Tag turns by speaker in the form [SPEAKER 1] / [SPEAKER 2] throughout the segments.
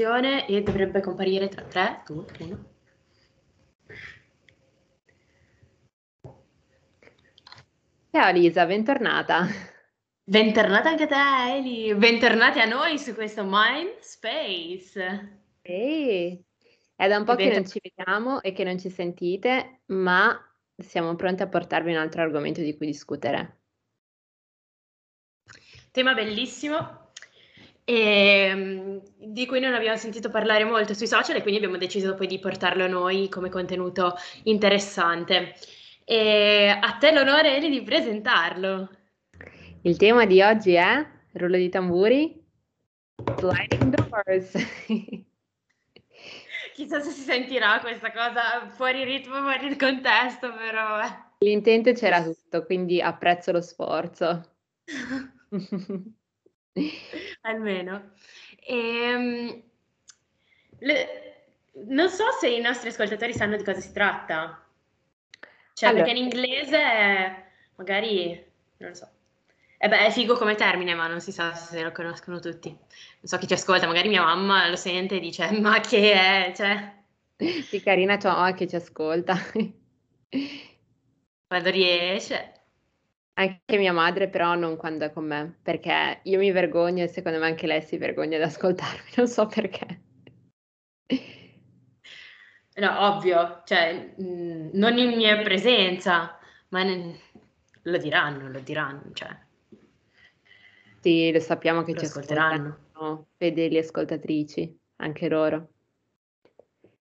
[SPEAKER 1] registrazione e dovrebbe comparire tra 3, 2, 1.
[SPEAKER 2] Ciao Lisa, bentornata.
[SPEAKER 1] Bentornata anche a te, Eli. Bentornati a noi su questo Mind Space.
[SPEAKER 2] Ehi, è da un po' che non ci vediamo e che non ci sentite, ma siamo pronti a portarvi un altro argomento di cui discutere.
[SPEAKER 1] Tema bellissimo, e, ehm, di cui non abbiamo sentito parlare molto sui social e quindi abbiamo deciso poi di portarlo noi come contenuto interessante. E a te l'onore Eli di presentarlo.
[SPEAKER 2] Il tema di oggi è rullo di tamburi, sliding doors.
[SPEAKER 1] Chissà se si sentirà questa cosa fuori ritmo, fuori il contesto, però. Eh.
[SPEAKER 2] L'intento c'era tutto, quindi apprezzo lo sforzo.
[SPEAKER 1] Almeno. Ehm, le, non so se i nostri ascoltatori sanno di cosa si tratta. Cioè, allora. perché in inglese magari, non lo so. E beh, è figo come termine, ma non si sa se lo conoscono tutti. Non so chi ci ascolta, magari mia mamma lo sente e dice, ma che è? Cioè...
[SPEAKER 2] Sì, carina tua mamma che ci ascolta.
[SPEAKER 1] Quando riesce.
[SPEAKER 2] Anche mia madre, però non quando è con me, perché io mi vergogno e secondo me anche lei si vergogna ad ascoltarmi, non so perché.
[SPEAKER 1] No, ovvio, cioè, mh, mm, non in mia presenza, ma ne- lo diranno, lo diranno, cioè,
[SPEAKER 2] Sì, lo sappiamo che
[SPEAKER 1] lo
[SPEAKER 2] ci
[SPEAKER 1] ascolteranno.
[SPEAKER 2] ascoltano fedeli ascoltatrici, anche loro.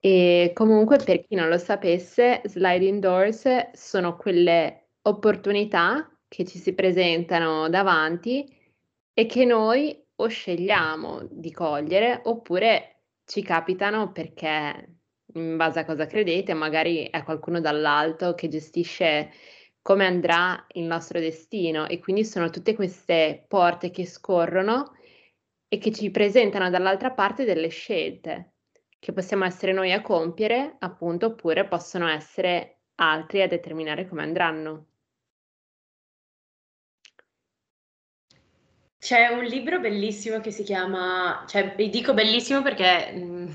[SPEAKER 2] E comunque, per chi non lo sapesse, sliding doors sono quelle opportunità che ci si presentano davanti e che noi o scegliamo di cogliere oppure ci capitano perché in base a cosa credete, magari è qualcuno dall'alto che gestisce come andrà il nostro destino e quindi sono tutte queste porte che scorrono e che ci presentano dall'altra parte delle scelte che possiamo essere noi a compiere, appunto, oppure possono essere altri a determinare come andranno.
[SPEAKER 1] C'è un libro bellissimo che si chiama, cioè dico bellissimo perché mh, mm,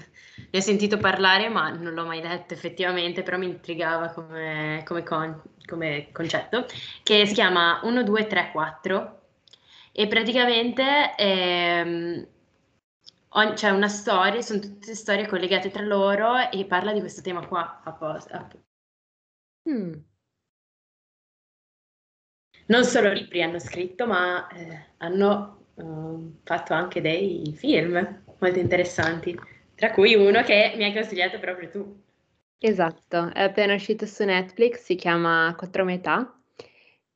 [SPEAKER 1] ne ho sentito parlare ma non l'ho mai letto effettivamente, però mi intrigava come, come, con, come concetto, che si chiama 1, 2, 3, 4 e praticamente ehm, c'è una storia, sono tutte storie collegate tra loro e parla di questo tema qua apposta. Mm. Non solo libri hanno scritto, ma eh, hanno uh, fatto anche dei film molto interessanti, tra cui uno che mi hai consigliato proprio tu.
[SPEAKER 2] Esatto, è appena uscito su Netflix, si chiama Quattro metà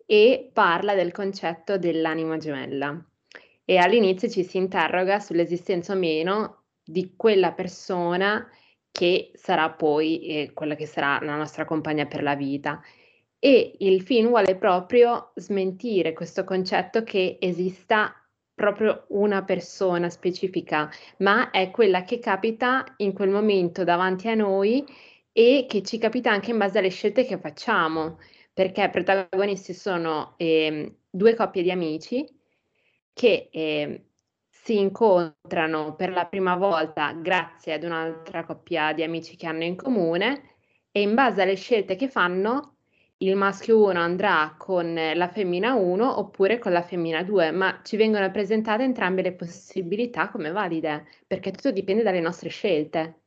[SPEAKER 2] e parla del concetto dell'anima gemella. E all'inizio ci si interroga sull'esistenza o meno di quella persona che sarà poi eh, quella che sarà la nostra compagna per la vita. E il film vuole proprio smentire questo concetto che esista proprio una persona specifica, ma è quella che capita in quel momento davanti a noi e che ci capita anche in base alle scelte che facciamo, perché i protagonisti sono eh, due coppie di amici che eh, si incontrano per la prima volta grazie ad un'altra coppia di amici che hanno in comune e in base alle scelte che fanno il maschio 1 andrà con la femmina 1 oppure con la femmina 2, ma ci vengono presentate entrambe le possibilità come valide, perché tutto dipende dalle nostre scelte.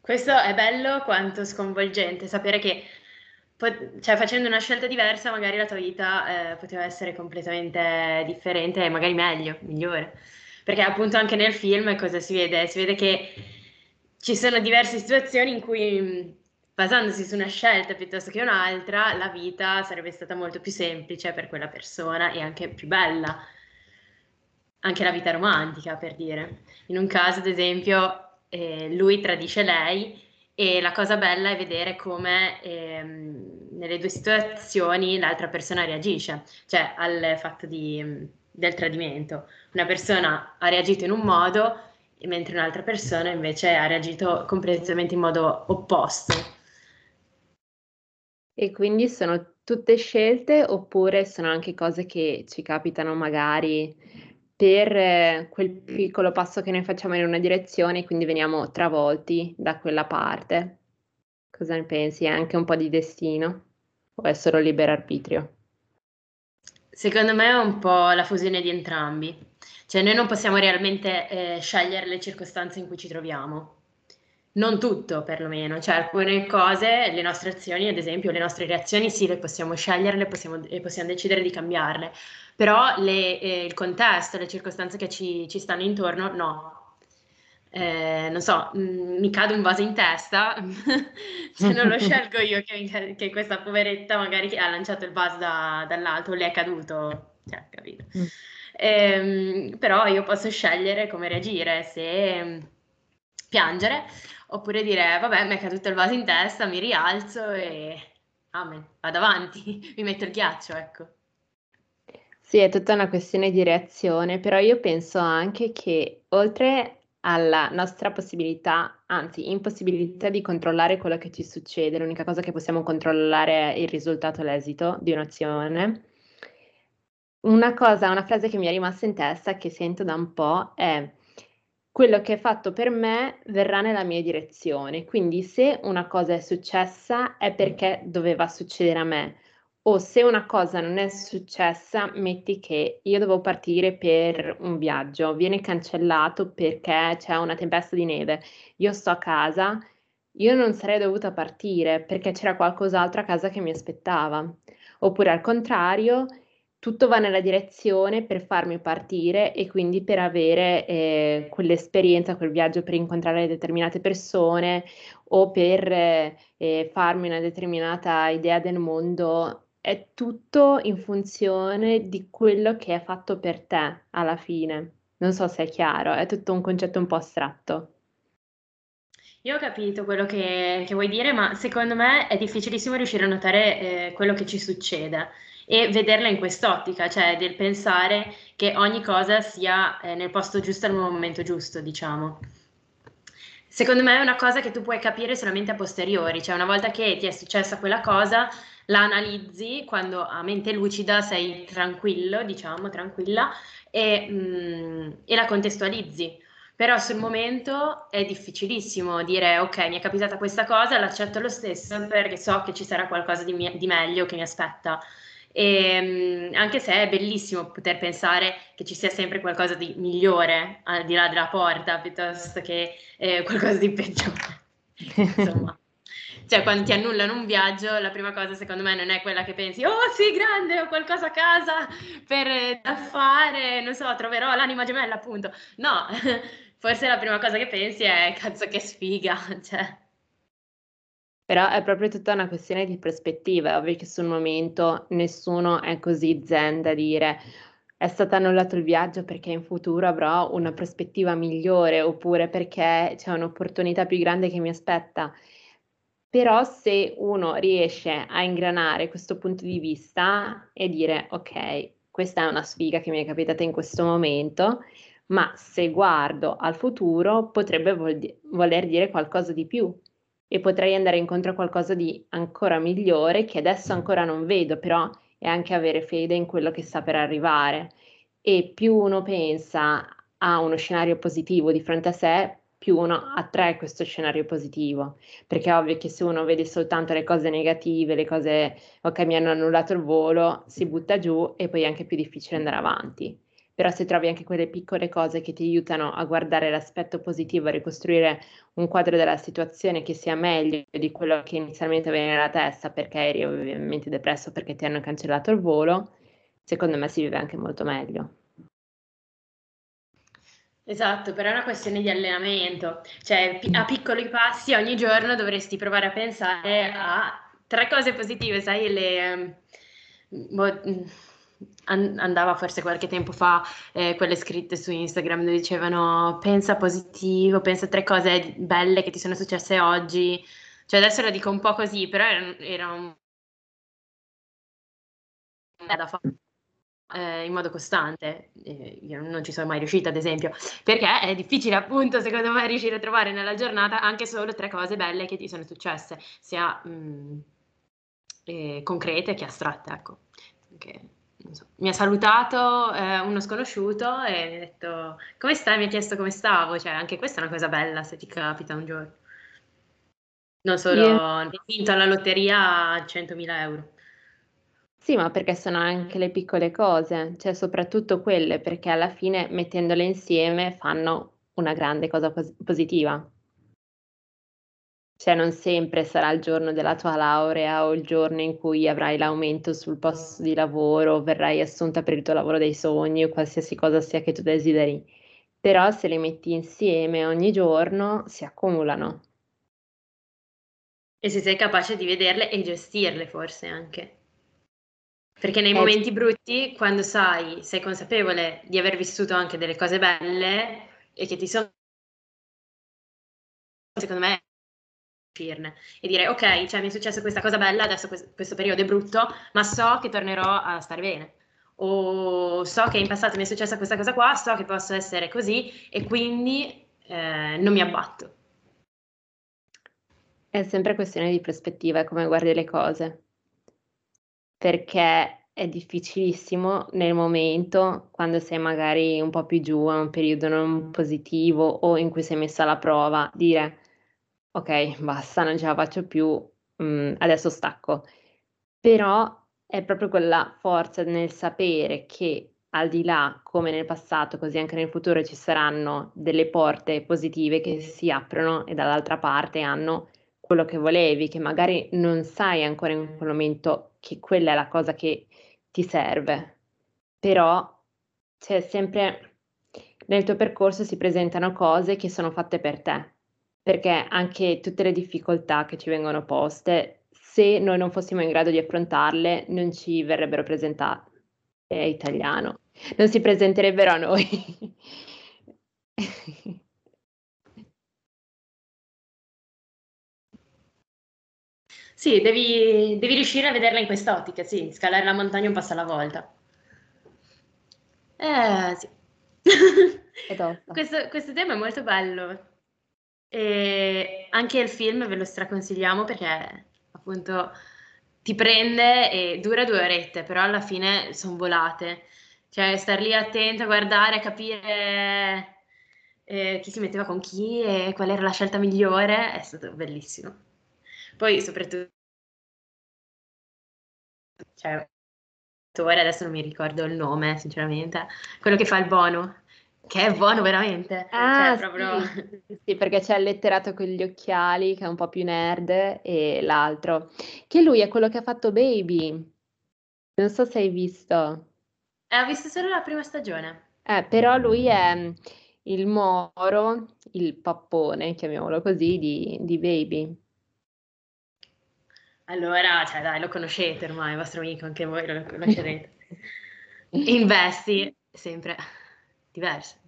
[SPEAKER 1] Questo è bello quanto sconvolgente, sapere che cioè, facendo una scelta diversa magari la tua vita eh, poteva essere completamente differente e magari meglio, migliore. Perché appunto anche nel film cosa si vede? Si vede che ci sono diverse situazioni in cui basandosi su una scelta piuttosto che un'altra, la vita sarebbe stata molto più semplice per quella persona e anche più bella. Anche la vita romantica, per dire. In un caso, ad esempio, eh, lui tradisce lei e la cosa bella è vedere come ehm, nelle due situazioni l'altra persona reagisce, cioè al fatto di, del tradimento. Una persona ha reagito in un modo mentre un'altra persona invece ha reagito completamente in modo opposto.
[SPEAKER 2] E quindi sono tutte scelte oppure sono anche cose che ci capitano magari per quel piccolo passo che noi facciamo in una direzione e quindi veniamo travolti da quella parte? Cosa ne pensi? È anche un po' di destino o è solo libero arbitrio?
[SPEAKER 1] Secondo me è un po' la fusione di entrambi. Cioè noi non possiamo realmente eh, scegliere le circostanze in cui ci troviamo. Non tutto, perlomeno, cioè alcune cose, le nostre azioni, ad esempio, le nostre reazioni, sì, le possiamo scegliere possiamo, e possiamo decidere di cambiarle, però le, eh, il contesto, le circostanze che ci, ci stanno intorno, no, eh, non so, mh, mm, mi cade un vaso in testa, se non lo scelgo io che, che, questa poveretta magari ha lanciato il vaso da, dall'alto, le è caduto, cioè, capito? Mm. Eh, però io posso scegliere come reagire, se piangere oppure dire vabbè mi è caduto il vaso in testa, mi rialzo e amen, vado avanti, mi metto il ghiaccio, ecco.
[SPEAKER 2] Sì, è tutta una questione di reazione, però io penso anche che oltre alla nostra possibilità, anzi impossibilità di controllare quello che ci succede, l'unica cosa che possiamo controllare è il risultato, l'esito di un'azione. Una cosa, una frase che mi è rimasta in testa, che sento da un po', è quello che è fatto per me verrà nella mia direzione. Quindi se una cosa è successa è perché doveva succedere a me o se una cosa non è successa, metti che io devo partire per un viaggio, viene cancellato perché c'è una tempesta di neve, io sto a casa, io non sarei dovuta partire perché c'era qualcos'altro a casa che mi aspettava. Oppure al contrario, tutto va nella direzione per farmi partire e quindi per avere eh, quell'esperienza, quel viaggio per incontrare determinate persone o per eh, farmi una determinata idea del mondo è tutto in funzione di quello che è fatto per te alla fine. Non so se è chiaro, è tutto un concetto un po' astratto.
[SPEAKER 1] Io ho capito quello che, che vuoi dire, ma secondo me è difficilissimo riuscire a notare eh, quello che ci succede e vederla in quest'ottica, cioè del pensare che ogni cosa sia eh, nel posto giusto al momento giusto, diciamo. Secondo me è una cosa che tu puoi capire solamente a posteriori, cioè una volta che ti è successa quella cosa, la analizzi quando a mente lucida sei tranquillo, diciamo, tranquilla, e, mm, e la contestualizzi. Però sul momento è difficilissimo dire ok, mi è capitata questa cosa, l'accetto lo stesso perché so che ci sarà qualcosa di, mie- di meglio che mi aspetta. E, mm, anche se è bellissimo poter pensare che ci sia sempre qualcosa di migliore al di là della porta piuttosto che eh, qualcosa di peggiore. Insomma cioè quando ti annullano un viaggio, la prima cosa secondo me non è quella che pensi, oh sì, grande, ho qualcosa a casa per, da fare, non so, troverò l'anima gemella appunto. No, forse la prima cosa che pensi è, cazzo che sfiga, cioè.
[SPEAKER 2] Però è proprio tutta una questione di prospettiva, ovvio che sul momento nessuno è così zen da dire è stato annullato il viaggio perché in futuro avrò una prospettiva migliore oppure perché c'è un'opportunità più grande che mi aspetta. Però se uno riesce a ingranare questo punto di vista e dire ok, questa è una sfiga che mi è capitata in questo momento, ma se guardo al futuro potrebbe vol- voler dire qualcosa di più e potrei andare incontro a qualcosa di ancora migliore che adesso ancora non vedo, però è anche avere fede in quello che sta per arrivare. E più uno pensa a uno scenario positivo di fronte a sé, più uno attrae questo scenario positivo, perché è ovvio che se uno vede soltanto le cose negative, le cose, ok, mi hanno annullato il volo, si butta giù e poi è anche più difficile andare avanti. Però se trovi anche quelle piccole cose che ti aiutano a guardare l'aspetto positivo, a ricostruire un quadro della situazione che sia meglio di quello che inizialmente aveva nella testa perché eri ovviamente depresso perché ti hanno cancellato il volo, secondo me si vive anche molto meglio.
[SPEAKER 1] Esatto, però è una questione di allenamento, cioè a piccoli passi ogni giorno dovresti provare a pensare a tre cose positive, sai, le... Ehm, boh, andava forse qualche tempo fa eh, quelle scritte su Instagram dove dicevano pensa positivo, pensa tre cose belle che ti sono successe oggi, cioè adesso la dico un po' così, però era, era un... da fare eh, in modo costante. Eh, io non ci sono mai riuscita, ad esempio, perché è difficile, appunto, secondo me, riuscire a trovare nella giornata anche solo tre cose belle che ti sono successe, sia mh, mm, eh, concrete che astratte, ecco. Che, so. Mi ha salutato eh, uno sconosciuto e mi ha detto come stai? Mi ha chiesto come stavo, cioè anche questa è una cosa bella se ti capita un giorno. Non solo yeah. vinto alla lotteria 100.000 euro.
[SPEAKER 2] Sì, ma perché sono anche le piccole cose, cioè soprattutto quelle, perché alla fine mettendole insieme fanno una grande cosa pos- positiva. Cioè non sempre sarà il giorno della tua laurea o il giorno in cui avrai l'aumento sul posto di lavoro, verrai assunta per il tuo lavoro dei sogni o qualsiasi cosa sia che tu desideri. Però se le metti insieme ogni giorno si accumulano.
[SPEAKER 1] E se sei capace di vederle e gestirle forse anche. Perché nei eh, momenti brutti, quando sai, sei consapevole di aver vissuto anche delle cose belle e che ti sono, secondo me, e dire ok, cioè mi è successa questa cosa bella, adesso questo, periodo è brutto, ma so che tornerò a stare bene. O so che in passato mi è successa questa cosa qua, so che posso essere così e quindi eh, non mi abbatto.
[SPEAKER 2] È sempre questione di prospettiva, come guardi le cose perché è difficilissimo nel momento, quando sei magari un po' più giù, a un periodo non positivo o in cui sei messa alla prova, dire ok, basta, non ce la faccio più, mh, adesso stacco. Però è proprio quella forza nel sapere che al di là, come nel passato, così anche nel futuro ci saranno delle porte positive che si aprono e dall'altra parte hanno quello che volevi, che magari non sai ancora in quel momento che quella è la cosa che ti serve, però c'è sempre nel tuo percorso si presentano cose che sono fatte per te, perché anche tutte le difficoltà che ci vengono poste, se noi non fossimo in grado di affrontarle, non ci verrebbero presentate. È italiano, non si presenterebbero a noi.
[SPEAKER 1] Sì, devi, devi riuscire a vederla in quest'ottica, sì, scalare la montagna un passo alla volta. Eh, sì. questo, questo tema è molto bello. E anche il film ve lo straconsigliamo perché appunto ti prende e dura due orette, però alla fine sono volate. Cioè, star lì attento a guardare, a capire eh, chi si metteva con chi e qual era la scelta migliore, è stato bellissimo. Poi soprattutto, cioè, adesso non mi ricordo il nome, sinceramente, quello che fa il bono, che è buono veramente.
[SPEAKER 2] Ah, cioè, proprio... sì, sì, perché c'è il letterato con gli occhiali, che è un po' più nerd, e l'altro, che lui è quello che ha fatto Baby. Non so se hai visto.
[SPEAKER 1] Eh, ho visto solo la prima stagione.
[SPEAKER 2] Eh, però lui è il moro, il pappone, chiamiamolo così, di, di Baby.
[SPEAKER 1] Allora, cioè dai, lo conoscete ormai, il vostro amico, anche voi lo conoscerete. Investi sempre diverso.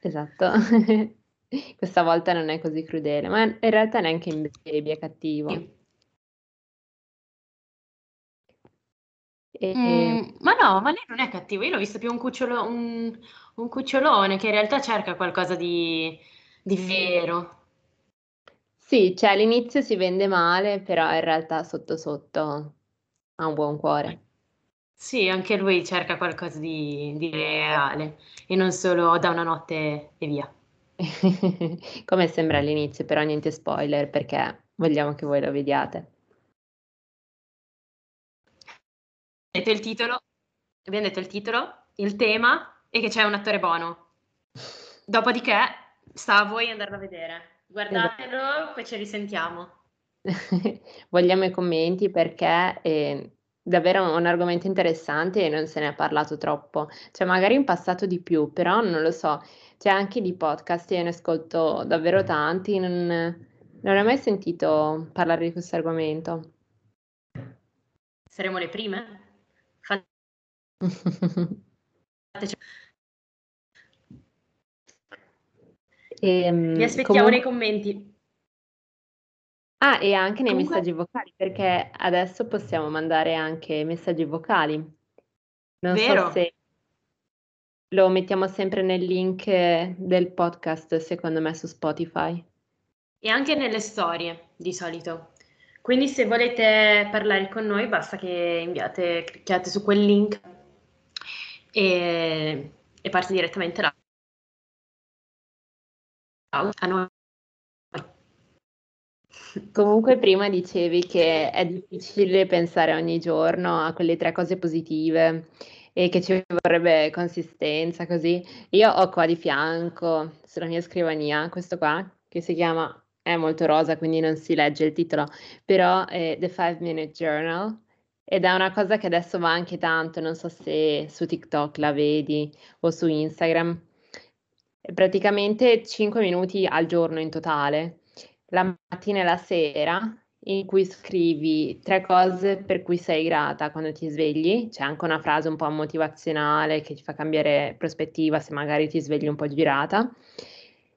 [SPEAKER 2] Esatto. Questa volta non è così crudele, ma in realtà neanche in baby è cattivo. Sì.
[SPEAKER 1] E... Mm, ma no, ma lei non è cattivo, io l'ho visto più un, cucciolo, un, un cucciolone che in realtà cerca qualcosa di, di vero.
[SPEAKER 2] Sì, cioè all'inizio si vende male, però in realtà sotto sotto ha un buon cuore.
[SPEAKER 1] Sì, anche lui cerca qualcosa di, di reale e non solo da una notte e via.
[SPEAKER 2] Come sembra all'inizio, però niente spoiler perché vogliamo che voi lo vediate.
[SPEAKER 1] Detto il titolo, abbiamo detto il titolo, il tema e che c'è un attore buono. Dopodiché sta a voi andarlo a vedere. Guardatelo, poi ci risentiamo.
[SPEAKER 2] Vogliamo i commenti perché è davvero un argomento interessante e non se ne è parlato troppo. Cioè, magari in passato di più, però non lo so. C'è anche di podcast, io ne ascolto davvero tanti, non, non ho mai sentito parlare di questo argomento.
[SPEAKER 1] Saremo le prime? Ehm, Vi aspettiamo comun- nei commenti.
[SPEAKER 2] Ah, e anche nei Comunque... messaggi vocali, perché adesso possiamo mandare anche messaggi vocali. Non Vero. so se lo mettiamo sempre nel link del podcast, secondo me, su Spotify.
[SPEAKER 1] E anche nelle storie, di solito. Quindi se volete parlare con noi basta che inviate, clicchiate su quel link e, e parte direttamente là. A noi.
[SPEAKER 2] Comunque prima dicevi che è difficile pensare ogni giorno a quelle tre cose positive e che ci vorrebbe consistenza così. Io ho qua di fianco sulla mia scrivania questo qua che si chiama è molto rosa, quindi non si legge il titolo, però è The Five Minute Journal ed è una cosa che adesso va anche tanto, non so se su TikTok la vedi o su Instagram. Praticamente 5 minuti al giorno in totale, la mattina e la sera, in cui scrivi tre cose per cui sei grata quando ti svegli. C'è anche una frase un po' motivazionale che ti fa cambiare prospettiva se magari ti svegli un po' girata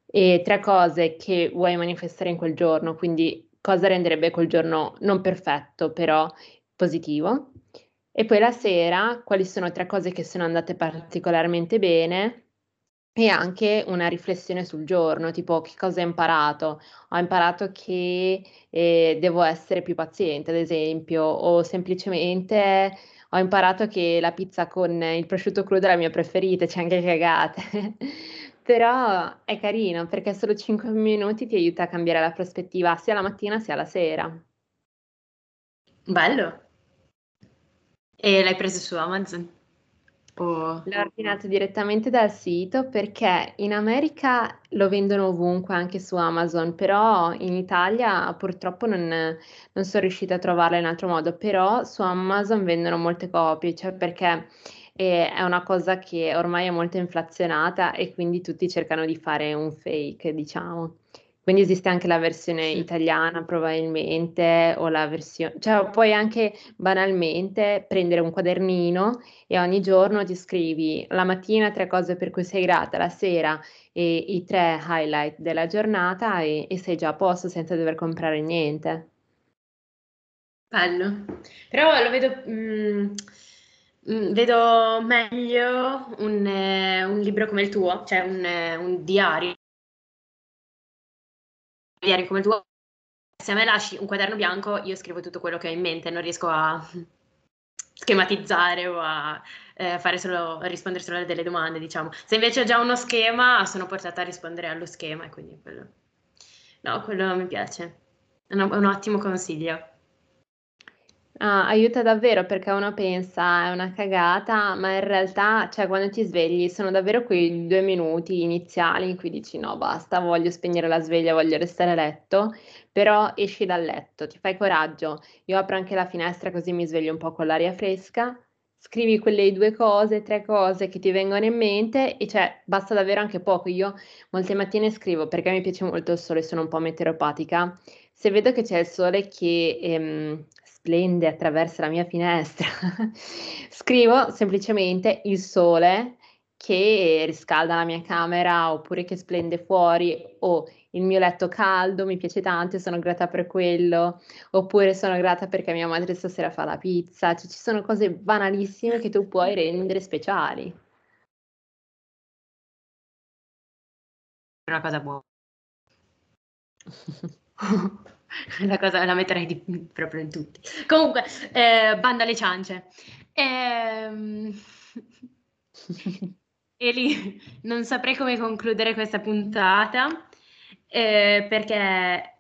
[SPEAKER 2] e tre cose che vuoi manifestare in quel giorno, quindi cosa renderebbe quel giorno non perfetto, però positivo. E poi la sera, quali sono tre cose che sono andate particolarmente bene e anche una riflessione sul giorno, tipo che cosa ho imparato? Ho imparato che eh, devo essere più paziente, ad esempio, o semplicemente ho imparato che la pizza con il prosciutto crudo è la mia preferita, c'è anche cagate. Però è carino perché solo 5 minuti ti aiuta a cambiare la prospettiva sia la mattina sia la sera.
[SPEAKER 1] Bello. E l'hai preso su Amazon?
[SPEAKER 2] O... L'ho ordinato direttamente dal sito perché in America lo vendono ovunque, anche su Amazon, però in Italia purtroppo non, non sono riuscita a trovarlo in altro modo, però su Amazon vendono molte copie, cioè perché e è una cosa che ormai è molto inflazionata e quindi tutti cercano di fare un fake, diciamo. Quindi esiste anche la versione italiana probabilmente o la versione, cioè puoi anche banalmente prendere un quadernino e ogni giorno ti scrivi la mattina tre cose per cui sei grata, la sera e i tre highlight della giornata e, e sei già a posto senza dover comprare niente.
[SPEAKER 1] Bello, però lo vedo... Mm Mm, vedo meglio un, eh, un libro come il tuo, cioè un, eh, un diario, diario come tuo. Se a me lasci un quaderno bianco, io scrivo tutto quello che ho in mente, non riesco a schematizzare o a eh, fare solo, rispondere solo a delle domande, diciamo. Se invece ho già uno schema, sono portata a rispondere allo schema e quindi quello... No, quello mi piace. È un, un ottimo consiglio.
[SPEAKER 2] Ah, aiuta davvero perché uno pensa è una cagata, ma in realtà, cioè, quando ti svegli sono davvero quei due minuti iniziali in cui dici no, basta, voglio spegnere la sveglia, voglio restare a letto, però esci dal letto, ti fai coraggio. Io apro anche la finestra così mi sveglio un po' con l'aria fresca, scrivi quelle due cose, tre cose che ti vengono in mente e cioè basta davvero anche poco. Io molte mattine scrivo perché mi piace molto il sole, sono un po' meteoropatica. Se vedo che c'è il sole che ehm, splende attraverso la mia finestra. Scrivo semplicemente il sole che riscalda la mia camera oppure che splende fuori o il mio letto caldo, mi piace tanto e sono grata per quello, oppure sono grata perché mia madre stasera fa la pizza, cioè ci sono cose banalissime che tu puoi rendere speciali.
[SPEAKER 1] Una cosa buona. la cosa la metterei di, proprio in tutti. Comunque, eh, banda alle ciance. Ehm... Eli, non saprei come concludere questa puntata eh, perché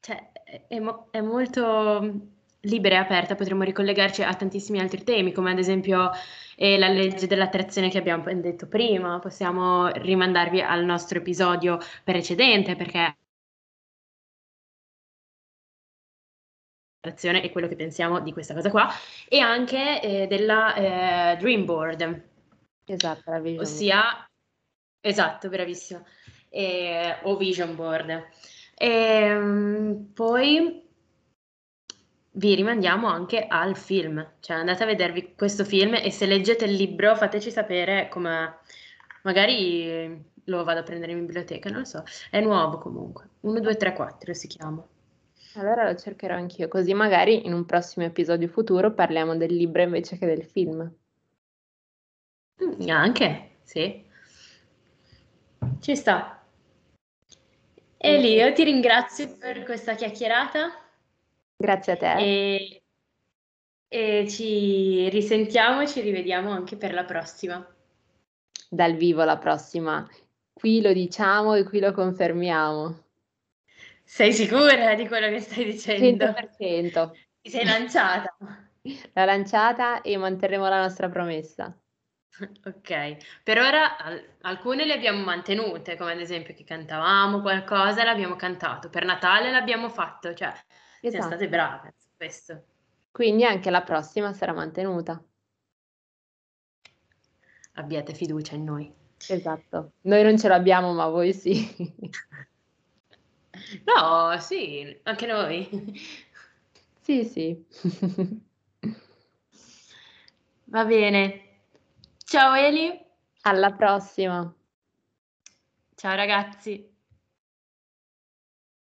[SPEAKER 1] cioè, è, mo- è, molto libera e aperta, potremmo ricollegarci a tantissimi altri temi, come ad esempio eh, la legge dell'attrazione che abbiamo detto prima, possiamo rimandarvi al nostro episodio precedente perché e quello che pensiamo di questa cosa qua, e anche eh, della eh, Dream Board.
[SPEAKER 2] Esatto, la
[SPEAKER 1] vision. Ossia, esatto, bravissima, eh, o Vision Board. E, ehm, poi vi rimandiamo anche al film, cioè andate a vedervi questo film e se leggete il libro fateci sapere come magari lo vado a prendere in biblioteca, non lo so, è nuovo comunque, 1, 2, 3, 4 si chiama.
[SPEAKER 2] Allora lo cercherò anch'io, così magari in un prossimo episodio futuro parliamo del libro invece che del film.
[SPEAKER 1] Mm, anche, sì. Ci sta. Eli, io ti ringrazio per questa chiacchierata.
[SPEAKER 2] Grazie a te.
[SPEAKER 1] E, e ci risentiamo e ci rivediamo anche per la prossima.
[SPEAKER 2] Dal vivo la prossima. Qui lo diciamo e qui lo confermiamo.
[SPEAKER 1] Sei sicura di quello che stai dicendo?
[SPEAKER 2] 100%.
[SPEAKER 1] Ti sei lanciata.
[SPEAKER 2] L'ho lanciata e manterremo la nostra promessa.
[SPEAKER 1] Ok, per ora al- alcune le abbiamo mantenute, come ad esempio che cantavamo qualcosa, l'abbiamo cantato, per Natale l'abbiamo fatto, cioè siamo
[SPEAKER 2] Esatto.
[SPEAKER 1] state brave su questo.
[SPEAKER 2] Quindi anche la prossima sarà mantenuta.
[SPEAKER 1] Abbiate fiducia in noi.
[SPEAKER 2] Esatto. Noi non ce l'abbiamo, ma voi sì.
[SPEAKER 1] No, sì, anche noi.
[SPEAKER 2] Sì, sì.
[SPEAKER 1] Va bene. Ciao Eli,
[SPEAKER 2] Alla prossima.
[SPEAKER 1] ciao ragazzi.